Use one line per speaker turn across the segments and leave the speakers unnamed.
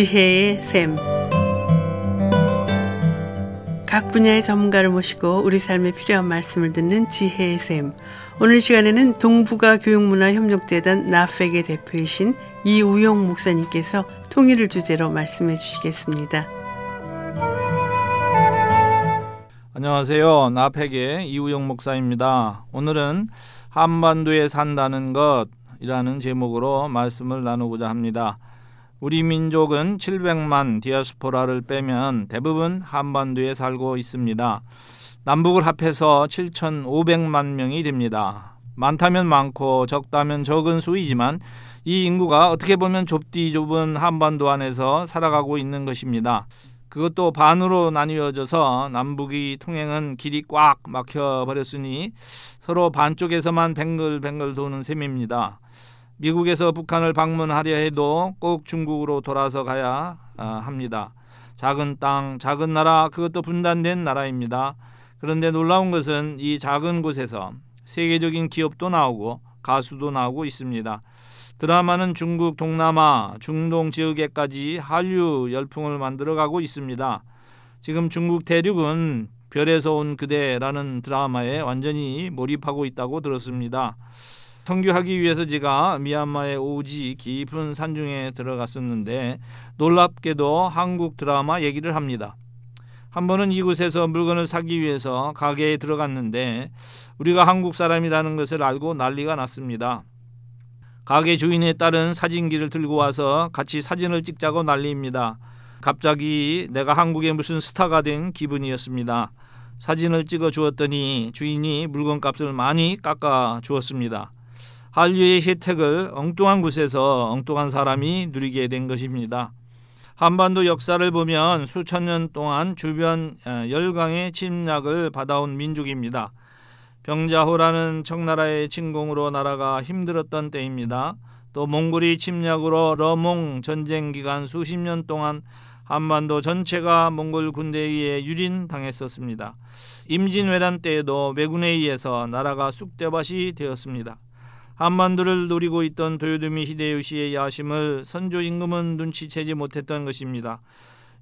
지혜의 샘. 각 분야의 전문가를 모시고 우리 삶에 필요한 말씀을 듣는 지혜의 샘. 오늘 시간에는 동북아 교육문화협력재단 나팩의 대표이신 이우용 목사님께서 통일을 주제로 말씀해 주시겠습니다.
안녕하세요. 나팩의 이우용 목사입니다. 오늘은 한반도에 산다는 것이라는 제목으로 말씀을 나누고자 합니다. 우리 민족은 700만 디아스포라를 빼면 대부분 한반도에 살고 있습니다. 남북을 합해서 7,500만 명이 됩니다. 많다면 많고 적다면 적은 수이지만 이 인구가 어떻게 보면 좁디 좁은 한반도 안에서 살아가고 있는 것입니다. 그것도 반으로 나뉘어져서 남북이 통행은 길이 꽉 막혀 버렸으니 서로 반쪽에서만 뱅글뱅글 도는 셈입니다. 미국에서 북한을 방문하려 해도 꼭 중국으로 돌아서 가야 아, 합니다. 작은 땅, 작은 나라, 그것도 분단된 나라입니다. 그런데 놀라운 것은 이 작은 곳에서 세계적인 기업도 나오고 가수도 나오고 있습니다. 드라마는 중국 동남아, 중동 지역에까지 한류 열풍을 만들어가고 있습니다. 지금 중국 대륙은 별에서 온 그대라는 드라마에 완전히 몰입하고 있다고 들었습니다. 선교하기 위해서 제가 미얀마의 오지 깊은 산중에 들어갔었는데 놀랍게도 한국 드라마 얘기를 합니다. 한 번은 이곳에서 물건을 사기 위해서 가게에 들어갔는데 우리가 한국 사람이라는 것을 알고 난리가 났습니다. 가게 주인의 딸은 사진기를 들고 와서 같이 사진을 찍자고 난리입니다. 갑자기 내가 한국의 무슨 스타가 된 기분이었습니다. 사진을 찍어 주었더니 주인이 물건값을 많이 깎아 주었습니다. 한류의 혜택을 엉뚱한 곳에서 엉뚱한 사람이 누리게 된 것입니다. 한반도 역사를 보면 수천 년 동안 주변 어, 열강의 침략을 받아온 민족입니다. 병자호라는 청나라의 침공으로 나라가 힘들었던 때입니다. 또 몽골이 침략으로 러몽 전쟁 기간 수십 년 동안 한반도 전체가 몽골 군대에 의해 유린당했었습니다. 임진왜란 때에도 왜군에 의해서 나라가 쑥대밭이 되었습니다. 한반도를 노리고 있던 도요토미 히데요시의 야심을 선조 임금은 눈치채지 못했던 것입니다.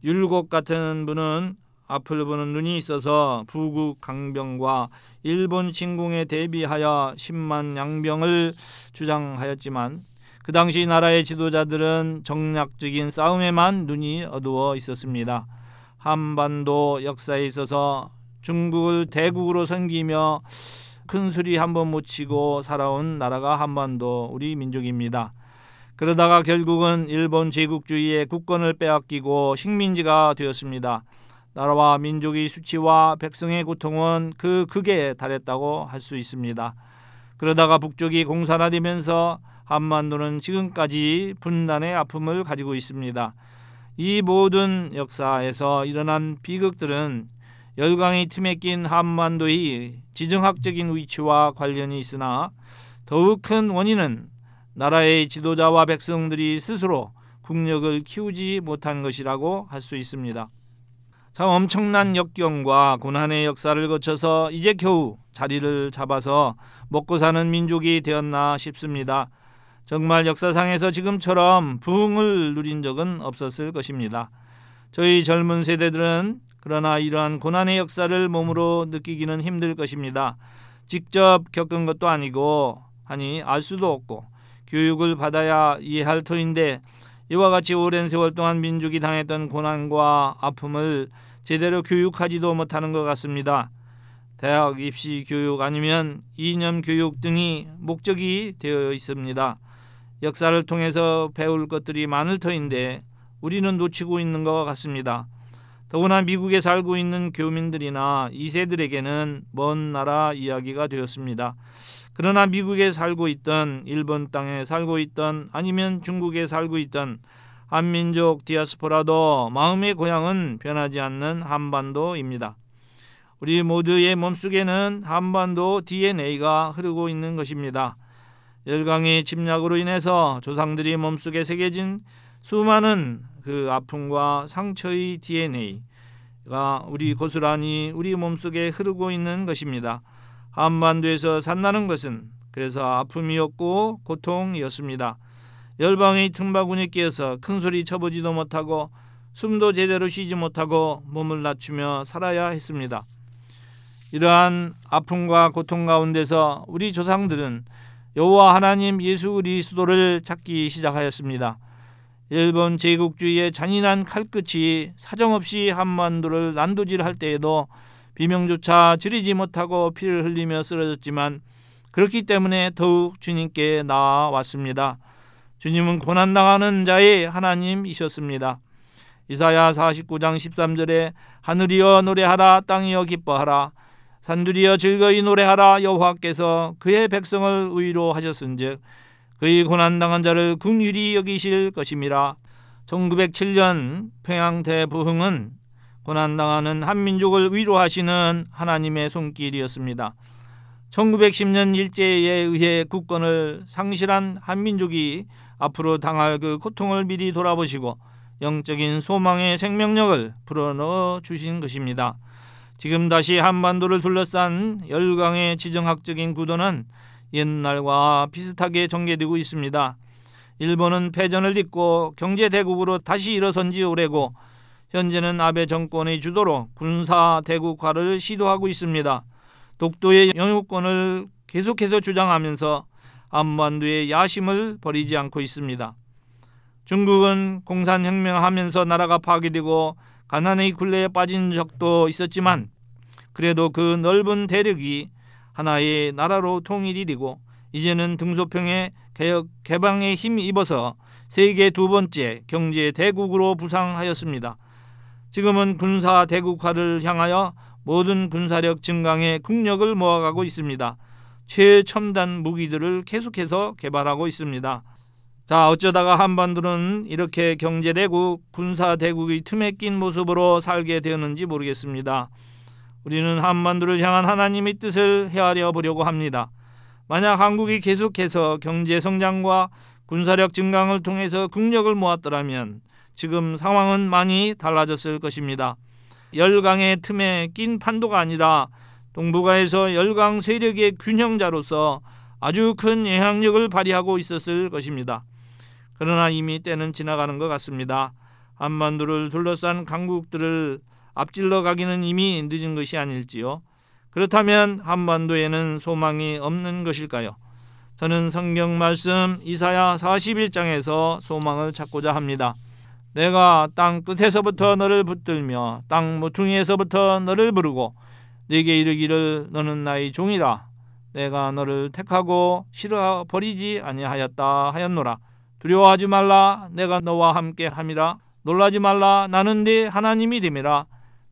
율곡 같은 분은 앞을 보는 눈이 있어서 부국 강병과 일본 침공에 대비하여 10만 양병을 주장하였지만 그 당시 나라의 지도자들은 정략적인 싸움에만 눈이 어두워 있었습니다. 한반도 역사에 있어서 중국을 대국으로 섬기며 큰 소리 한 번 못 치고 살아온 나라가 한반도 우리 민족입니다. 그러다가 결국은 일본 제국주의의 국권을 빼앗기고 식민지가 되었습니다. 나라와 민족의 수치와 백성의 고통은 그 극에 달했다고 할 수 있습니다. 그러다가 북쪽이 공산화되면서 한반도는 지금까지 분단의 아픔을 가지고 있습니다. 이 모든 역사에서 일어난 비극들은 열강의 틈에 낀 한반도의 지정학적인 위치와 관련이 있으나 더욱 큰 원인은 나라의 지도자와 백성들이 스스로 국력을 키우지 못한 것이라고 할 수 있습니다. 참 엄청난 역경과 고난의 역사를 거쳐서 이제 겨우 자리를 잡아서 먹고 사는 민족이 되었나 싶습니다. 정말 역사상에서 지금처럼 부흥을 누린 적은 없었을 것입니다. 저희 젊은 세대들은 그러나 이러한 고난의 역사를 몸으로 느끼기는 힘들 것입니다. 직접 겪은 것도 아니고 하니 알 수도 없고 교육을 받아야 이해할 터인데 이와 같이 오랜 세월 동안 민족이 당했던 고난과 아픔을 제대로 교육하지도 못하는 것 같습니다. 대학 입시 교육 아니면 이념 교육 등이 목적이 되어 있습니다. 역사를 통해서 배울 것들이 많을 터인데 우리는 놓치고 있는 것 같습니다. 더구나 미국에 살고 있는 교민들이나 2세들에게는 먼 나라 이야기가 되었습니다. 그러나 미국에 살고 있던 일본 땅에 살고 있던 아니면 중국에 살고 있던 한민족 디아스포라도 마음의 고향은 변하지 않는 한반도입니다. 우리 모두의 몸속에는 한반도 DNA가 흐르고 있는 것입니다. 열강의 침략으로 인해서 조상들이 몸속에 새겨진 수많은 그 아픔과 상처의 DNA가 우리 고스란히 우리 몸속에 흐르고 있는 것입니다. 한반도에서 산다는 것은 그래서 아픔이었고 고통이었습니다. 열방의 틈바구니에 끼어서 큰 소리 쳐보지도 못하고 숨도 제대로 쉬지 못하고 몸을 낮추며 살아야 했습니다. 이러한 아픔과 고통 가운데서 우리 조상들은 여호와 하나님 예수 그리스도를 찾기 시작하였습니다. 일본 제국주의의 잔인한 칼끝이 사정없이 한반도를 난도질할 때에도 비명조차 지르지 못하고 피를 흘리며 쓰러졌지만 그렇기 때문에 더욱 주님께 나아왔습니다. 주님은 고난당하는 자의 하나님이셨습니다. 이사야 49장 13절에 하늘이여 노래하라 땅이여 기뻐하라 산들이여 즐거이 노래하라 여호와께서 그의 백성을 의로 하셨은즉 그의 고난당한 자를 긍휼히 여기실 것임이라 1907년 평양 대부흥은 고난당하는 한민족을 위로하시는 하나님의 손길이었습니다. 1910년 일제에 의해 국권을 상실한 한민족이 앞으로 당할 그 고통을 미리 돌아보시고 영적인 소망의 생명력을 불어넣어 주신 것입니다. 지금 다시 한반도를 둘러싼 열강의 지정학적인 구도는 옛날과 비슷하게 전개되고 있습니다. 일본은 패전을 딛고 경제 대국으로 다시 일어선 지 오래고 현재는 아베 정권의 주도로 군사 대국화를 시도하고 있습니다. 독도의 영유권을 계속해서 주장하면서 한반도의 야심을 버리지 않고 있습니다. 중국은 공산혁명하면서 나라가 파괴되고 가난의 굴레에 빠진 적도 있었지만 그래도 그 넓은 대륙이 하나의 나라로 통일이 되고 이제는 등소평의 개혁 개방에 힘 입어서 세계 두 번째 경제 대국으로 부상하였습니다. 지금은 군사 대국화를 향하여 모든 군사력 증강에 국력을 모아가고 있습니다. 최첨단 무기들을 계속해서 개발하고 있습니다. 자, 어쩌다가 한반도는 이렇게 경제대국, 군사대국의 틈에 낀 모습으로 살게 되었는지 모르겠습니다. 우리는 한반도를 향한 하나님의 뜻을 헤아려 보려고 합니다. 만약 한국이 계속해서 경제 성장과 군사력 증강을 통해서 국력을 모았더라면 지금 상황은 많이 달라졌을 것입니다. 열강의 틈에 낀 판도가 아니라 동북아에서 열강 세력의 균형자로서 아주 큰 영향력을 발휘하고 있었을 것입니다. 그러나 이미 때는 지나가는 것 같습니다. 한반도를 둘러싼 강국들을 앞질러 가기는 이미 늦은 것이 아닐지요. 그렇다면 한반도에는 소망이 없는 것일까요? 저는 성경 말씀 이사야 41장에서 소망을 찾고자 합니다. 내가 땅 끝에서부터 너를 붙들며 땅 모퉁이에서부터 너를 부르고 네게 이르기를 너는 나의 종이라 내가 너를 택하고 싫어 버리지 아니하였다 하였노라 두려워하지 말라 내가 너와 함께 함이라 놀라지 말라 나는 네 하나님이 됨이라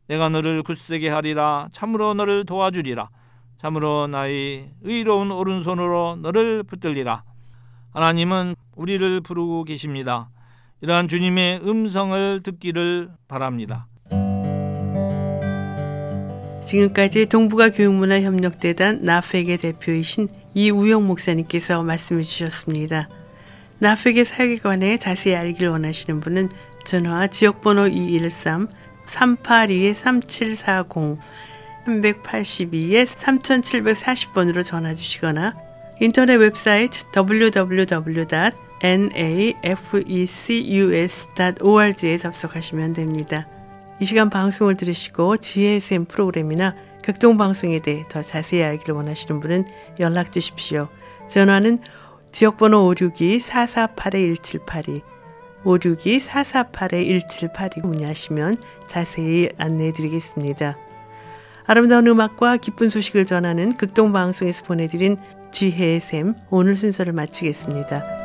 내가 너를 굳세게 하리라 참으로 너를 도와주리라 참으로 나의 의로운 오른손으로 너를 붙들리라 하나님은 우리를 부르고 계십니다. 이러한 주님의 음성을 듣기를 바랍니다.
지금까지 동북아 교육문화협력대단 나페의 대표이신 이우영 목사님께서 말씀해 주셨습니다. 나페의 사역에 관해 자세히 알기를 원하시는 분은 전화 지역번호 213 382-3740 382-3740번으로 전화 주시거나 인터넷 웹사이트 www.nafecus.org에 접속하시면 됩니다. 이 시간 방송을 들으시고 GSM 프로그램이나 극동방송에 대해 더 자세히 알기를 원하시는 분은 연락 주십시오. 전화는 지역번호 562-448-1782 562-448-1782 문의하시면 자세히 안내해 드리겠습니다. 아름다운 음악과 기쁜 소식을 전하는 극동방송에서 보내드린 지혜의 샘 오늘 순서를 마치겠습니다.